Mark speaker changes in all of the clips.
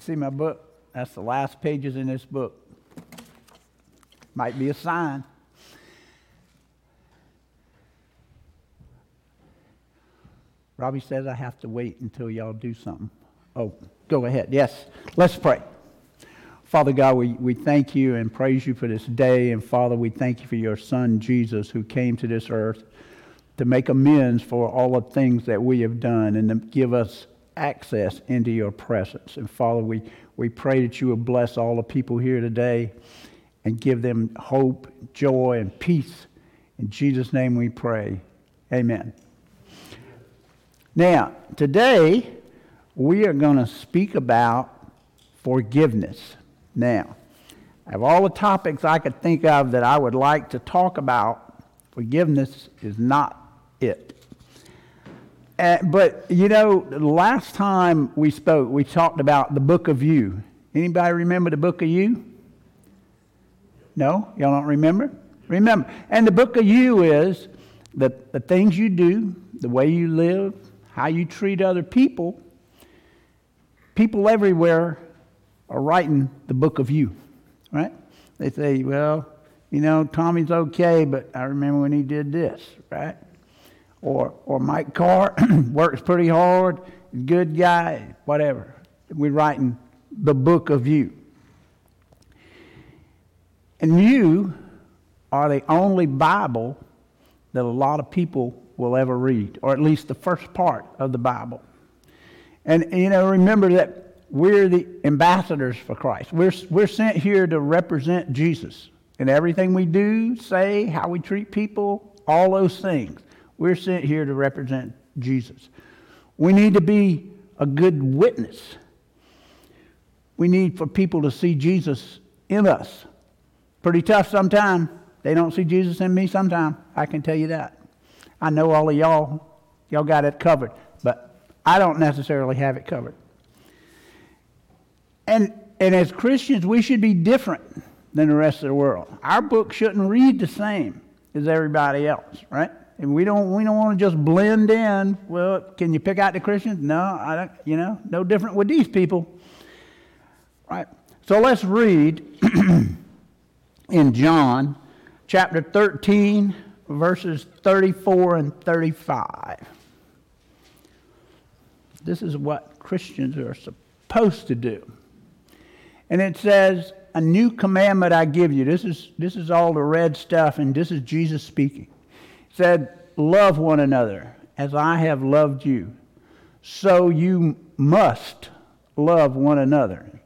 Speaker 1: You see my book? That's the last pages in this book. Might be a sign. Robbie says I have to wait until y'all do something. Oh, go ahead. Yes, let's pray. Father God, we, we thank you and praise you for this day. And Father, we thank you for your Son, Jesus, who came to this earth to make amends for all the things that we have done and to give us access into your presence. And Father, we, we pray that you will bless all the people here today and give them hope, joy, and peace. In Jesus' name we pray. Amen. Now, today we are going to speak about forgiveness. Now, of all the topics I could think of that I would like to talk about, forgiveness is not it. Uh, but you know, last time we spoke, we talked about the book of you. Anybody remember the book of you? No, y'all don't remember. Remember, and the book of you is the, the things you do, the way you live, how you treat other people. People everywhere are writing the book of you, right? They say, well, you know, Tommy's okay, but I remember when he did this, right? Or, or Mike Carr works pretty hard, good guy, whatever. We're writing the book of you. And you are the only Bible that a lot of people will ever read, or at least the first part of the Bible. And, you know, remember that we're the ambassadors for Christ. We're, we're sent here to represent Jesus in everything we do, say, how we treat people, all those things. We're sent here to represent Jesus. We need to be a good witness. We need for people to see Jesus in us. Pretty tough sometimes. They don't see Jesus in me sometimes. I can tell you that. I know all of y'all, y'all got it covered, but I don't necessarily have it covered. And, and as Christians, we should be different than the rest of the world. Our book shouldn't read the same as everybody else, right? And we don't, we don't want to just blend in. Well, can you pick out the Christians? No, I don't, you know, no different with these people. Right. So let's read in John chapter 13, verses 34 and 35. This is what Christians are supposed to do. And it says, A new commandment I give you. This is, this is all the red stuff, and this is Jesus speaking said, Love one another as I have loved you. So you must love one another.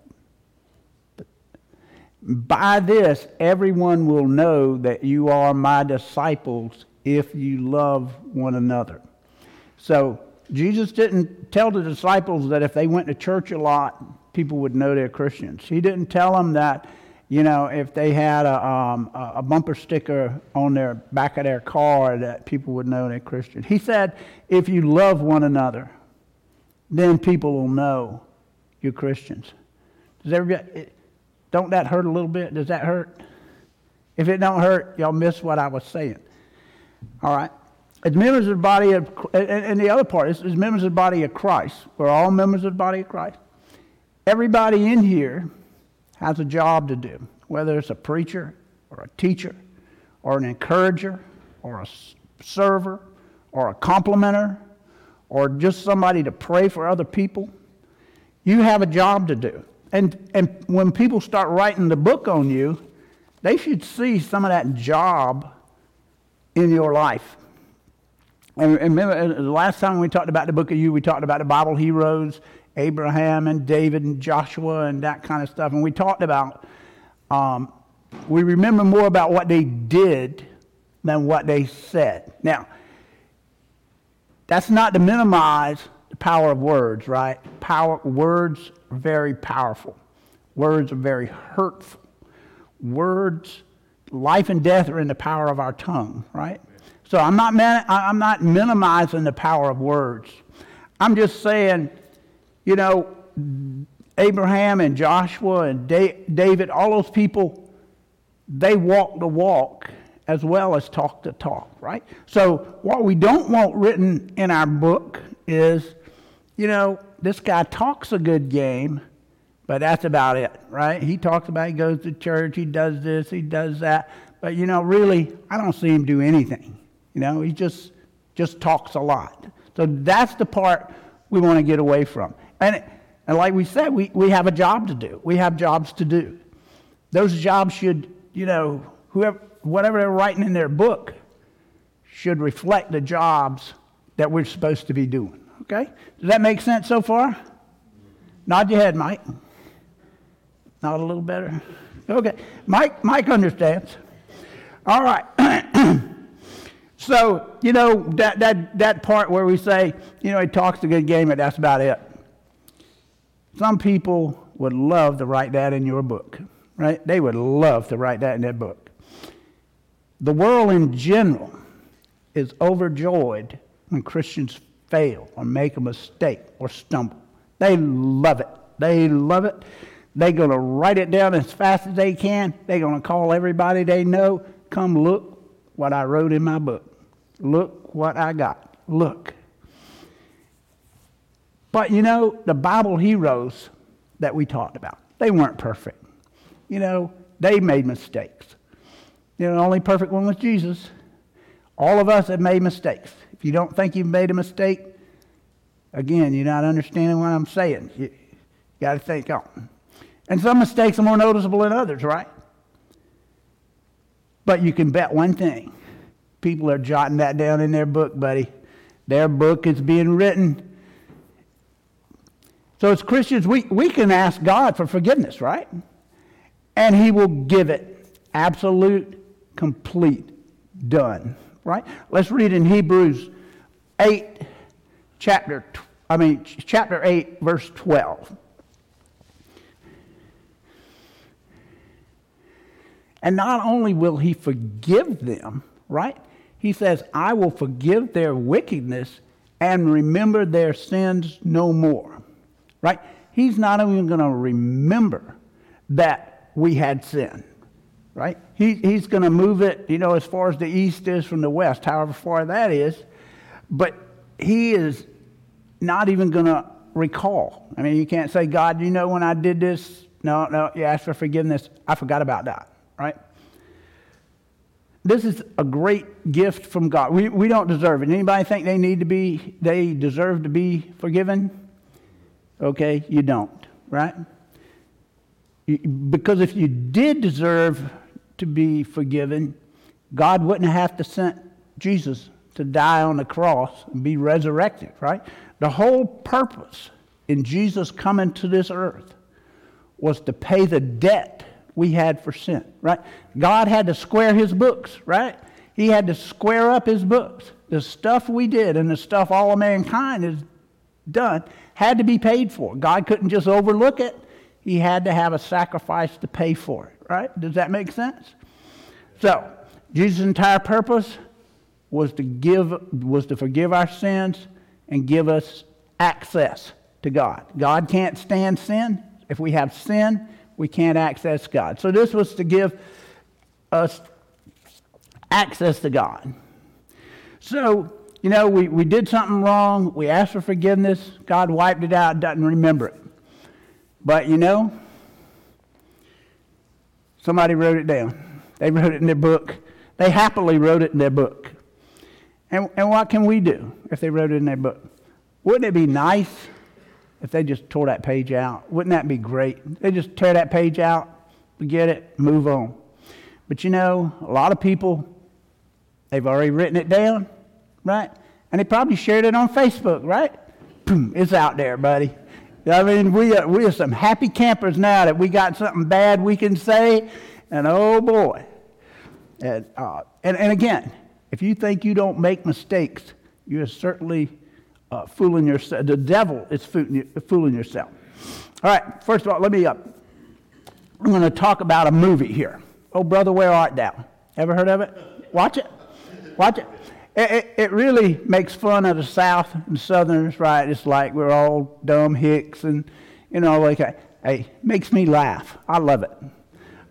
Speaker 1: By this, everyone will know that you are my disciples if you love one another. So, Jesus didn't tell the disciples that if they went to church a lot, people would know they're Christians. He didn't tell them that you know, if they had a, um, a bumper sticker on their back of their car that people would know they're Christian. He said, if you love one another, then people will know you're Christians. Does everybody, don't that hurt a little bit? Does that hurt? If it don't hurt, y'all miss what I was saying. All right. As members of the body of, and the other part is, as members of the body of Christ, we're all members of the body of Christ. Everybody in here has a job to do, whether it's a preacher or a teacher or an encourager or a server or a complimenter or just somebody to pray for other people. You have a job to do. And, and when people start writing the book on you, they should see some of that job in your life. And remember, uh, the last time we talked about the book of you, we talked about the Bible heroes Abraham and David and Joshua and that kind of stuff. And we talked about, um, we remember more about what they did than what they said. Now, that's not to minimize the power of words, right? Power, words are very powerful. Words are very hurtful. Words, life and death are in the power of our tongue, right? So I'm not, I'm not minimizing the power of words. I'm just saying you know, Abraham and Joshua and David, all those people, they walk the walk as well as talk the talk, right? So, what we don't want written in our book is, you know, this guy talks a good game, But that's about it, right? He talks about he goes to church, he does this, he does that. But you know, really, I don't see him do anything. You know, he just just talks a lot. So that's the part we want to get away from. And, and like we said, we, we have a job to do. We have jobs to do. Those jobs should, you know, whoever, whatever they're writing in their book should reflect the jobs that we're supposed to be doing. Okay? Does that make sense so far? Nod your head, Mike. Not a little better? Okay. Mike, Mike understands. All right. so, you know, that, that, that part where we say, you know, he talks a good game, but that's about it. Some people would love to write that in your book, right? They would love to write that in their book. The world in general is overjoyed when Christians fail or make a mistake or stumble. They love it. They love it. They're going to write it down as fast as they can. They're going to call everybody they know. Come look what I wrote in my book. Look what I got. Look. But you know, the Bible heroes that we talked about, they weren't perfect. You know, they made mistakes. You know, the only perfect one was Jesus. All of us have made mistakes. If you don't think you've made a mistake, again, you're not understanding what I'm saying. You, got to think on. And some mistakes are more noticeable than others, right? But you can bet one thing people are jotting that down in their book, buddy. Their book is being written. So, as Christians, we, we can ask God for forgiveness, right? And He will give it absolute, complete, done, right? Let's read in Hebrews 8, chapter, I mean, chapter 8, verse 12. And not only will he forgive them, right? He says, I will forgive their wickedness and remember their sins no more, right? He's not even going to remember that we had sin, right? He, he's going to move it, you know, as far as the east is from the west, however far that is. But he is not even going to recall. I mean, you can't say, God, you know when I did this? No, no, you asked for forgiveness. I forgot about that right? This is a great gift from God. We, we don't deserve it. Anybody think they need to be, they deserve to be forgiven? Okay, you don't, right? Because if you did deserve to be forgiven, God wouldn't have to send Jesus to die on the cross and be resurrected, right? The whole purpose in Jesus coming to this earth was to pay the debt we had for sin, right? God had to square his books, right? He had to square up his books. The stuff we did and the stuff all of mankind has done had to be paid for. God couldn't just overlook it. He had to have a sacrifice to pay for it, right? Does that make sense? So, Jesus' entire purpose was to give was to forgive our sins and give us access to God. God can't stand sin. If we have sin, we can't access God. So this was to give us access to God. So, you know, we, we did something wrong, we asked for forgiveness, God wiped it out, doesn't remember it. But, you know, somebody wrote it down. They wrote it in their book. They happily wrote it in their book. And, and what can we do if they wrote it in their book? Wouldn't it be nice if they just tore that page out. Wouldn't that be great? They just tear that page out, forget it, move on. But you know, a lot of people, they've already written it down, right? And they probably shared it on Facebook, right? Boom, it's out there, buddy. I mean, we are, we are some happy campers now that we got something bad we can say, and oh boy. And, uh, and, and again, if you think you don't make mistakes, you're certainly uh, fooling yourself. The devil is fooling yourself. All right, first of all, let me up. Uh, I'm going to talk about a movie here. Oh, brother, where art thou? Ever heard of it? Watch it. Watch it. It, it, really makes fun of the South and Southerners, right? It's like we're all dumb hicks and, you know, like, hey, makes me laugh. I love it.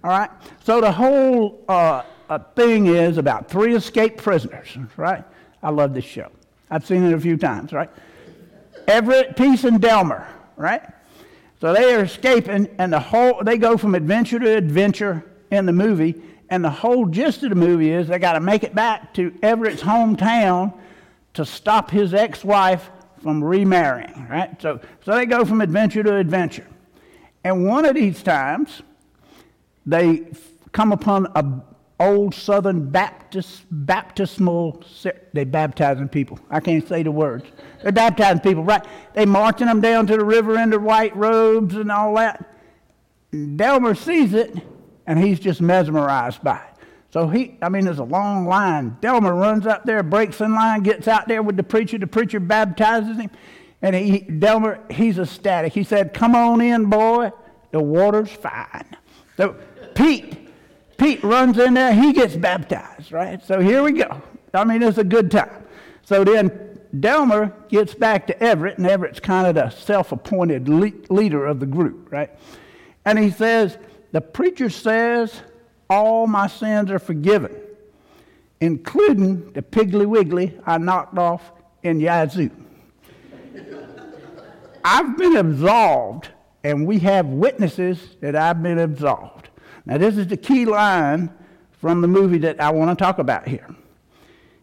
Speaker 1: All right? So the whole uh, uh, thing is about three escaped prisoners, right? I love this show. I've seen it a few times, right? Everett, Pete, and Delmar, right? So they are escaping, and the whole they go from adventure to adventure in the movie, and the whole gist of the movie is they got to make it back to Everett's hometown to stop his ex-wife from remarrying. Right? So, so they go from adventure to adventure, and one of these times they come upon a old Southern Baptist baptismal. They baptizing people. I can't say the words. They're baptizing people, right? They marching them down to the river in their white robes and all that. Delmar sees it, and he's just mesmerized by it. So he, I mean, there's a long line. Delmar runs up there, breaks in line, gets out there with the preacher. The preacher baptizes him, and he, Delmar, he's ecstatic. He said, "Come on in, boy. The water's fine." So Pete, Pete runs in there, he gets baptized, right? So here we go. I mean, it's a good time. So then Delmar gets back to Everett, and Everett's kind of the self appointed le- leader of the group, right? And he says, The preacher says, All my sins are forgiven, including the Piggly Wiggly I knocked off in Yazoo. I've been absolved, and we have witnesses that I've been absolved. Now, this is the key line from the movie that I want to talk about here.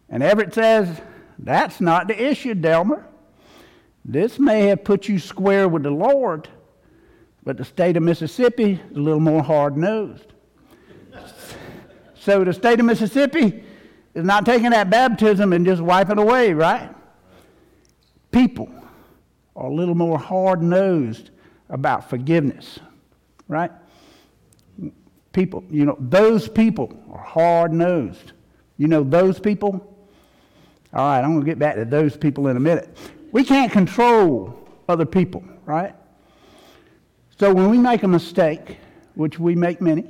Speaker 1: And Everett says, That's not the issue, Delmar. This may have put you square with the Lord, but the state of Mississippi is a little more hard nosed. so the state of Mississippi is not taking that baptism and just wiping it away, right? People are a little more hard nosed about forgiveness, right? people, you know, those people are hard nosed. You know, those people? All right, I'm going to get back to those people in a minute. We can't control other people, right? So when we make a mistake, which we make many,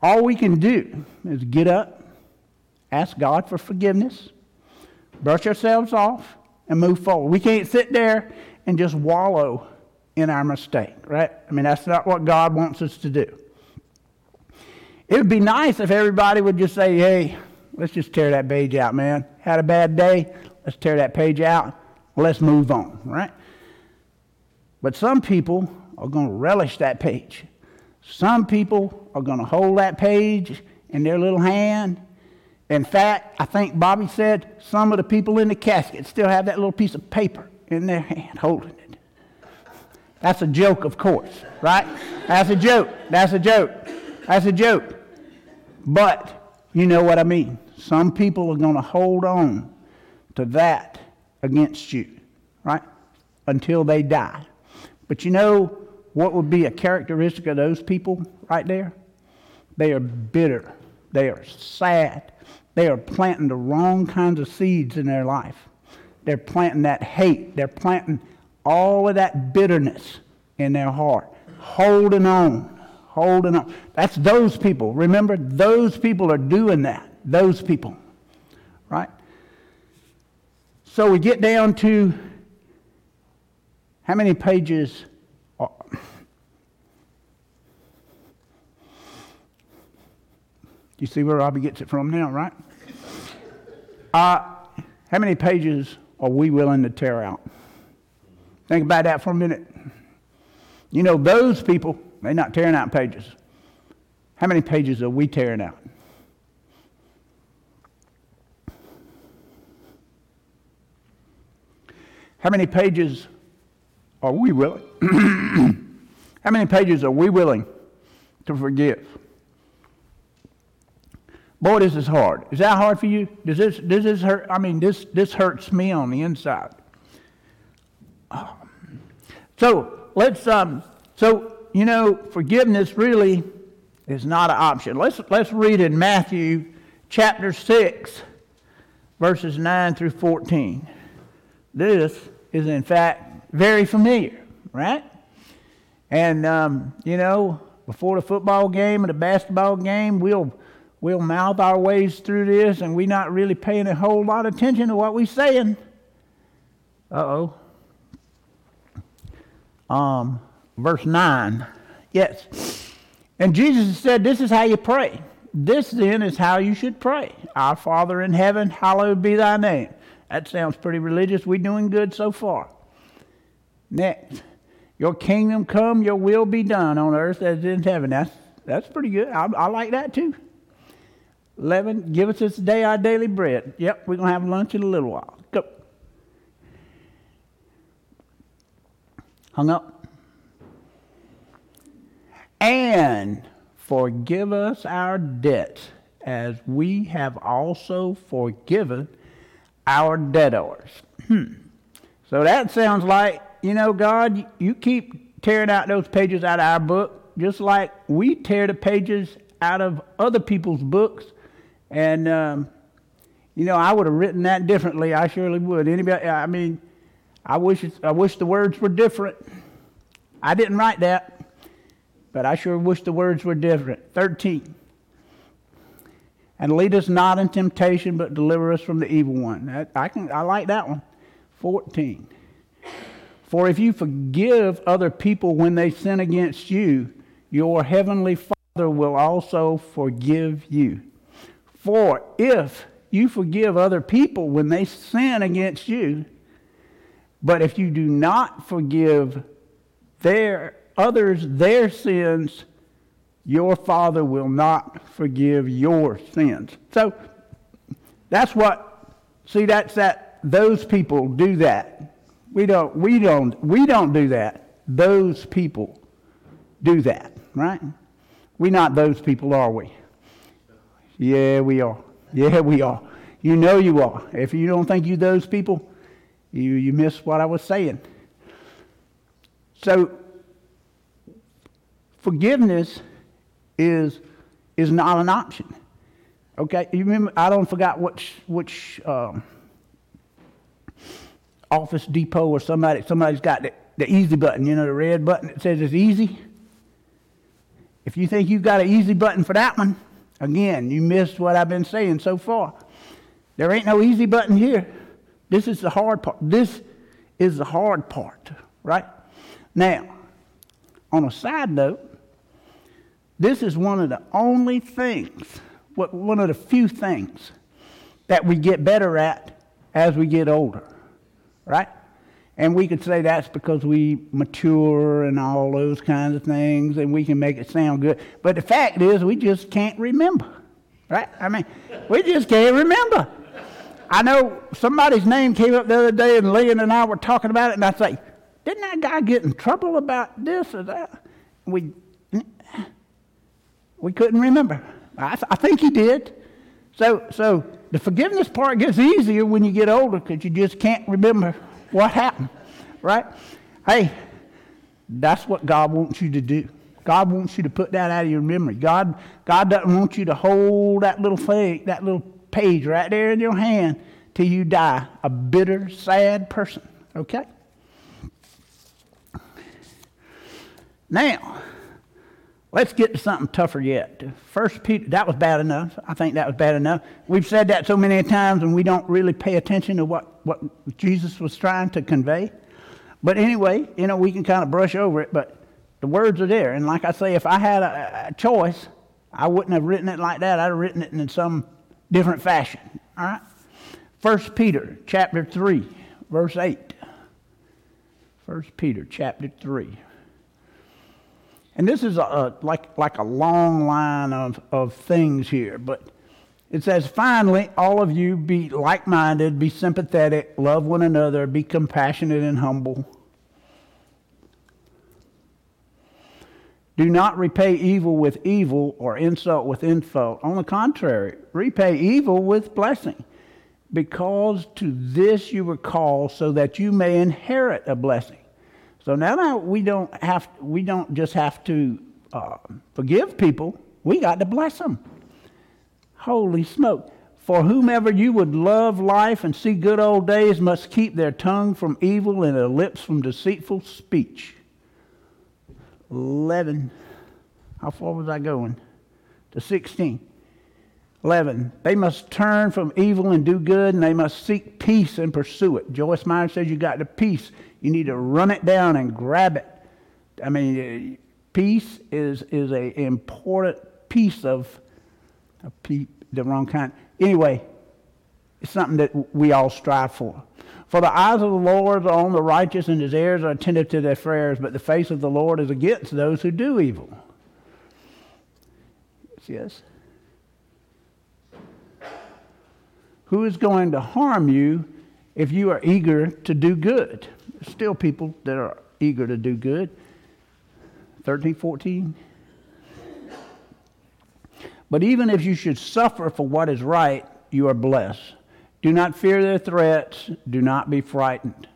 Speaker 1: all we can do is get up, ask God for forgiveness, brush ourselves off, and move forward. We can't sit there and just wallow in our mistake, right? I mean, that's not what God wants us to do. It would be nice if everybody would just say, hey, let's just tear that page out, man. Had a bad day, let's tear that page out, let's move on, right? But some people are going to relish that page. Some people are going to hold that page in their little hand. In fact, I think Bobby said some of the people in the casket still have that little piece of paper in their hand holding it. That's a joke, of course, right? That's a joke. That's a joke. That's a joke. But you know what I mean. Some people are going to hold on to that against you, right? Until they die. But you know what would be a characteristic of those people right there? They are bitter. They are sad. They are planting the wrong kinds of seeds in their life. They're planting that hate. They're planting all of that bitterness in their heart, holding on holding on. That's those people. Remember, those people are doing that. Those people. Right? So we get down to how many pages? Are, you see where Robbie gets it from now, right? Uh, how many pages are we willing to tear out? Think about that for a minute. You know, those people they're not tearing out pages. How many pages are we tearing out? How many pages are we willing? How many pages are we willing to forgive? Boy, this is hard. Is that hard for you? Does this, does this hurt? I mean, this, this hurts me on the inside. So let's, um, so you know, forgiveness really is not an option. Let's, let's read in Matthew chapter 6, verses 9 through 14. This is, in fact, very familiar, right? And, um, you know, before the football game or the basketball game, we'll, we'll mouth our ways through this and we're not really paying a whole lot of attention to what we're saying. Uh oh. Um, verse 9. Yes. And Jesus said, This is how you pray. This then is how you should pray. Our Father in heaven, hallowed be thy name. That sounds pretty religious. We're doing good so far. Next. Your kingdom come, your will be done on earth as in heaven. That's, that's pretty good. I, I like that too. 11, give us this day our daily bread. Yep, we're going to have lunch in a little while. Go. Hung up. And forgive us our debts as we have also forgiven our debtors. Hmm. So that sounds like, you know, God, you keep tearing out those pages out of our book, just like we tear the pages out of other people's books. And, um, you know, I would have written that differently. I surely would. Anybody, I mean, I wish, I wish the words were different. I didn't write that, but I sure wish the words were different. 13. And lead us not in temptation, but deliver us from the evil one. That, I, can, I like that one. 14. For if you forgive other people when they sin against you, your heavenly Father will also forgive you. For if you forgive other people when they sin against you, but if you do not forgive their others their sins, your Father will not forgive your sins. So that's what see that's that those people do that. We don't, we don't, we don't do that. Those people do that, right? We're not those people, are we? Yeah, we are. Yeah, we are. You know you are. If you don't think you those people, you, you miss what I was saying. So, forgiveness is, is not an option. Okay, you remember, I don't forget which, which um, Office Depot or somebody, somebody's got the, the easy button, you know, the red button that says it's easy. If you think you've got an easy button for that one, again, you missed what I've been saying so far. There ain't no easy button here. This is the hard part. This is the hard part, right? Now, on a side note, this is one of the only things, one of the few things that we get better at as we get older right? And we could say that's because we mature and all those kinds of things, and we can make it sound good. But the fact is, we just can't remember, right? I mean, we just can't remember. I know somebody's name came up the other day, and Leon and I were talking about it, and I say, didn't that guy get in trouble about this or that? We, we couldn't remember. I, I think he did. So, so the forgiveness part gets easier when you get older because you just can't remember what happened, right? Hey, that's what God wants you to do. God wants you to put that out of your memory. God, God doesn't want you to hold that little thing, that little page right there in your hand till you die, a bitter, sad person. Okay? Now, Let's get to something tougher yet. First Peter, that was bad enough. I think that was bad enough. We've said that so many times and we don't really pay attention to what, what Jesus was trying to convey. But anyway, you know, we can kind of brush over it, but the words are there. And like I say, if I had a, a choice, I wouldn't have written it like that. I'd have written it in some different fashion. All right? First Peter chapter 3, verse 8. First Peter chapter 3. And this is a, a, like, like a long line of, of things here, but it says, finally, all of you be like minded, be sympathetic, love one another, be compassionate and humble. Do not repay evil with evil or insult with insult. On the contrary, repay evil with blessing, because to this you were called so that you may inherit a blessing. So now we don't have, we don't just have to uh, forgive people, we got to bless them. Holy smoke. For whomever you would love life and see good old days must keep their tongue from evil and their lips from deceitful speech. 11. How far was I going? To 16. 11. They must turn from evil and do good, and they must seek peace and pursue it. Joyce Meyer says you got the peace. You need to run it down and grab it. I mean, uh, peace is, is an important piece of, of pe- the wrong kind. Anyway, it's something that we all strive for. For the eyes of the Lord are on the righteous, and his ears are attentive to their prayers, but the face of the Lord is against those who do evil. Yes. Who is going to harm you if you are eager to do good? Still people that are eager to do good. 13, 14. But even if you should suffer for what is right, you are blessed. Do not fear their threats. Do not be frightened.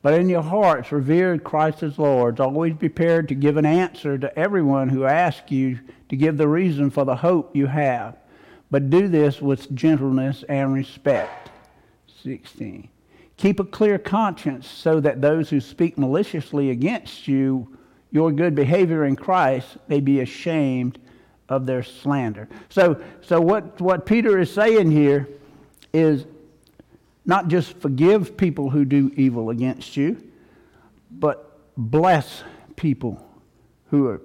Speaker 1: But in your hearts, revere Christ as Lord. Always prepared to give an answer to everyone who asks you to give the reason for the hope you have. But do this with gentleness and respect. 16. Keep a clear conscience so that those who speak maliciously against you, your good behavior in Christ, may be ashamed of their slander. So, so what, what Peter is saying here is not just forgive people who do evil against you, but bless people who are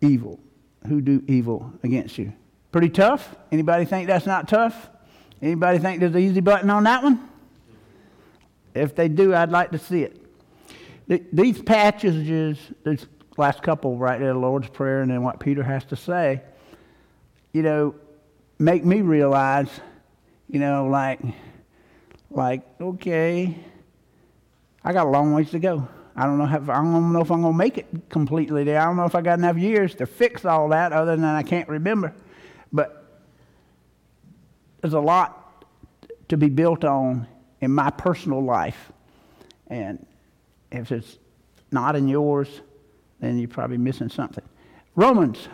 Speaker 1: evil, who do evil against you. Pretty tough? Anybody think that's not tough? Anybody think there's an easy button on that one? If they do, I'd like to see it. These passages, this last couple right there, the Lord's Prayer and then what Peter has to say, you know, make me realize, you know, like, like, okay, I got a long ways to go. I don't know if I don't know if I'm gonna make it completely there. I don't know if I got enough years to fix all that, other than I can't remember. But there's a lot to be built on in my personal life, and if it's not in yours, then you're probably missing something. Romans,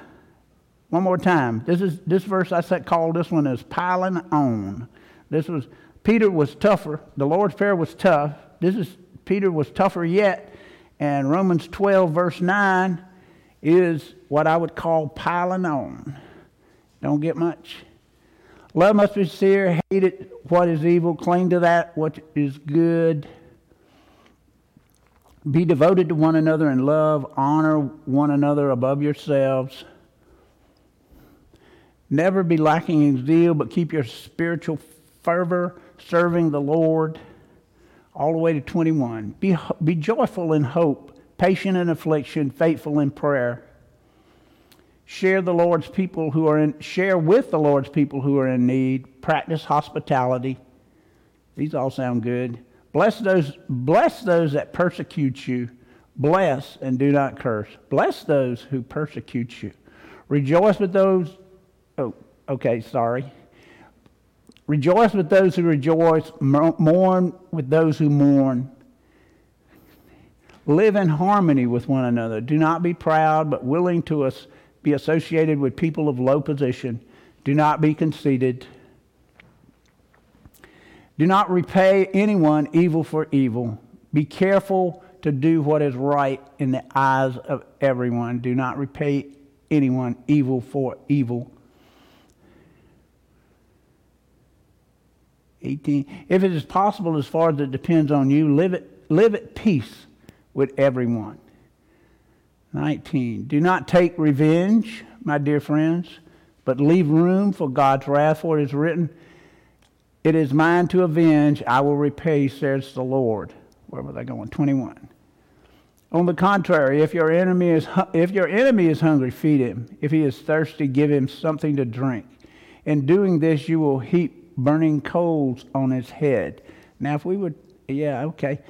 Speaker 1: one more time. This is this verse I said called this one is piling on. This was Peter was tougher. The Lord's Prayer was tough. This is Peter was tougher yet. And Romans 12, verse 9, is what I would call piling on. Don't get much. Love must be sincere, hate it, what is evil, cling to that what is good. Be devoted to one another in love, honor one another above yourselves. Never be lacking in zeal, but keep your spiritual fervor serving the Lord. All the way to 21. Be, be joyful in hope, patient in affliction, faithful in prayer. Share the Lord's people who are in share with the Lord's people who are in need. Practice hospitality. These all sound good. Bless those, bless those that persecute you. Bless and do not curse. Bless those who persecute you. Rejoice with those. Oh, okay, sorry. Rejoice with those who rejoice, mourn with those who mourn. Live in harmony with one another. Do not be proud, but willing to us be associated with people of low position. Do not be conceited. Do not repay anyone evil for evil. Be careful to do what is right in the eyes of everyone. Do not repay anyone evil for evil. 18. If it is possible, as far as it depends on you, live, it, live at peace with everyone. 19. Do not take revenge, my dear friends, but leave room for God's wrath, for it is written, It is mine to avenge, I will repay, says the Lord. Where was I going? 21. On the contrary, if your enemy is if your enemy is hungry, feed him. If he is thirsty, give him something to drink. In doing this, you will heap burning coals on his head. Now, if we would, yeah, okay.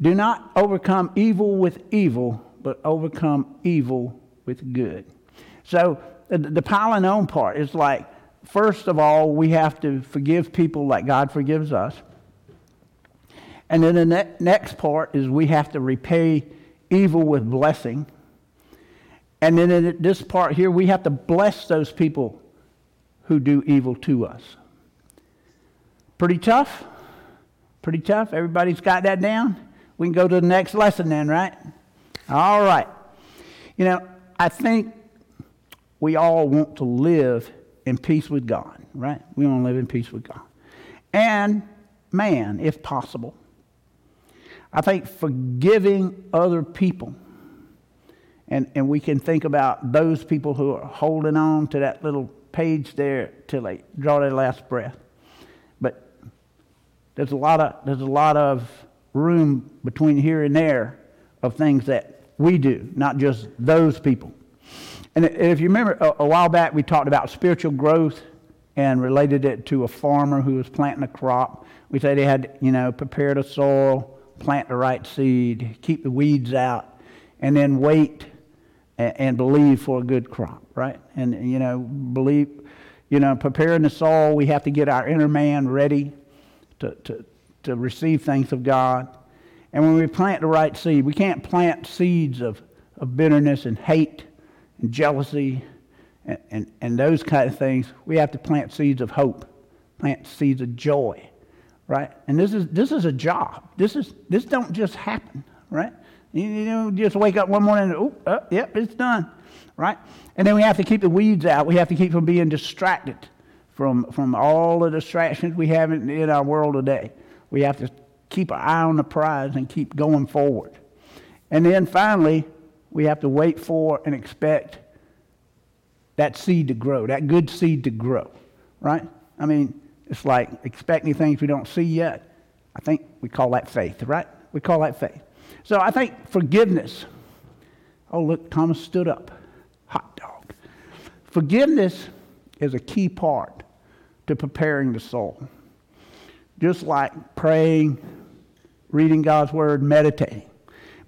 Speaker 1: Do not overcome evil with evil, but overcome evil with good. So, uh, the, the piling on part is like, first of all, we have to forgive people like God forgives us. And then the ne- next part is we have to repay evil with blessing. And then in this part here, we have to bless those people who do evil to us. Pretty tough? Pretty tough? Everybody's got that down? We can go to the next lesson then, right? All right. You know, I think we all want to live in peace with God, right? We want to live in peace with God. And man, if possible. I think forgiving other people, and, and we can think about those people who are holding on to that little page there till they draw their last breath. But there's a lot of, there's a lot of room between here and there of things that we do, not just those people. And if you remember, a, while back we talked about spiritual growth and related it to a farmer who was planting a crop. We said he had, you know, prepare the soil, plant the right seed, keep the weeds out, and then wait and, and believe for a good crop, right? And, you know, believe, you know, preparing the soil, we have to get our inner man ready to, to, to receive things of God. And when we plant the right seed, we can't plant seeds of, of bitterness and hate and jealousy and, and, and those kind of things. We have to plant seeds of hope, plant seeds of joy, right? And this is, this is a job. This, is, this don't just happen, right? You, you just wake up one morning and, oh, uh, yep, it's done, right? And then we have to keep the weeds out. We have to keep from being distracted from, from all the distractions we have in, in our world today. We have to keep our eye on the prize and keep going forward. And then finally, we have to wait for and expect that seed to grow, that good seed to grow, right? I mean, it's like expecting things we don't see yet. I think we call that faith, right? We call that faith. So I think forgiveness. Oh, look, Thomas stood up. Hot dog. Forgiveness is a key part to preparing the soul. Just like praying, reading God's word, meditating.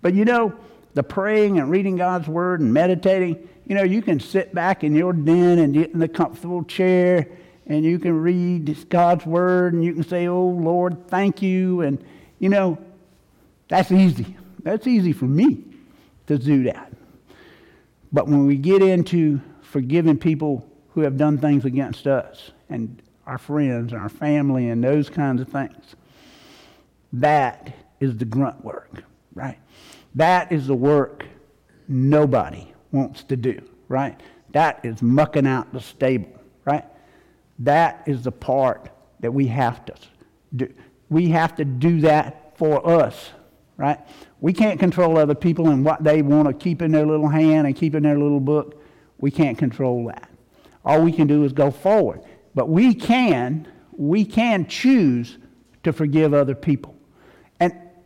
Speaker 1: But you know, the praying and reading God's word and meditating, you know, you can sit back in your den and get in the comfortable chair and you can read God's word and you can say, Oh Lord, thank you. And, you know, that's easy. That's easy for me to do that. But when we get into forgiving people who have done things against us and our friends and our family and those kinds of things, that is the grunt work, right? That is the work nobody wants to do, right? That is mucking out the stable, right? That is the part that we have to do. We have to do that for us, right? We can't control other people and what they want to keep in their little hand and keep in their little book. We can't control that. All we can do is go forward. But we can, we can choose to forgive other people.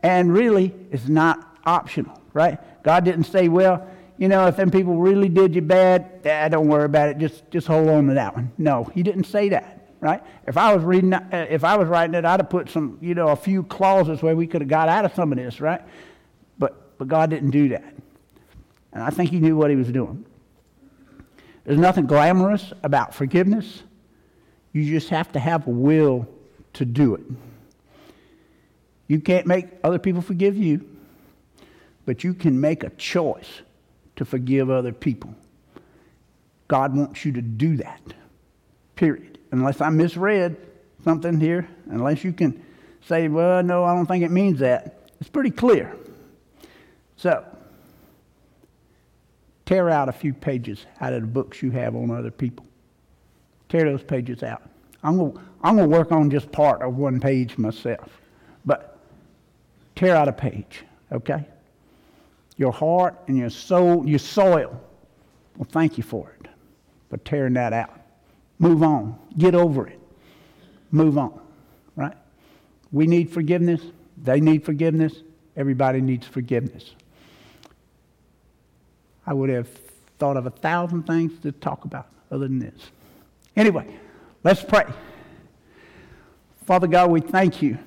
Speaker 1: And, really, it's not optional, right? God didn't say, well, you know, if them people really did you bad, eh, don't worry about it. Just, just hold on to that one. No, he didn't say that, right? If I was reading, uh, if I was writing it, I'd have put some, you know, a few clauses where we could have got out of some of this, right? But, but God didn't do that. And I think he knew what he was doing. There's nothing glamorous about forgiveness. You just have to have a will to do it. You can't make other people forgive you, but you can make a choice to forgive other people. God wants you to do that, period. Unless I misread something here, unless you can say, well, no, I don't think it means that. It's pretty clear. So, tear out a few pages out of the books you have on other people. Tear those pages out. I'm going I'm to work on just part of one page myself. But tear out a page, okay? your heart and your soul, your soil. Well, thank you for it, for tearing that out. Move on. Get over it. Move on, right? We need forgiveness. They need forgiveness. Everybody needs forgiveness. I would have thought of a thousand things to talk about other than this. Anyway, let's pray. Father God, we thank you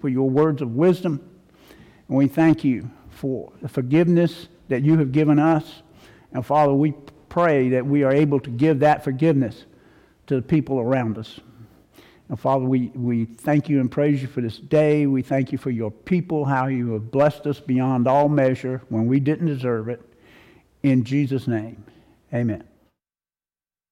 Speaker 1: for your words of wisdom, and we thank you for the forgiveness that you have given us. And Father, we pray that we are able to give that forgiveness to the people around us. And Father, we, we thank you and praise you for this day. We thank you for your people, how you have blessed us beyond all measure when we didn't deserve it. In Jesus' name, amen.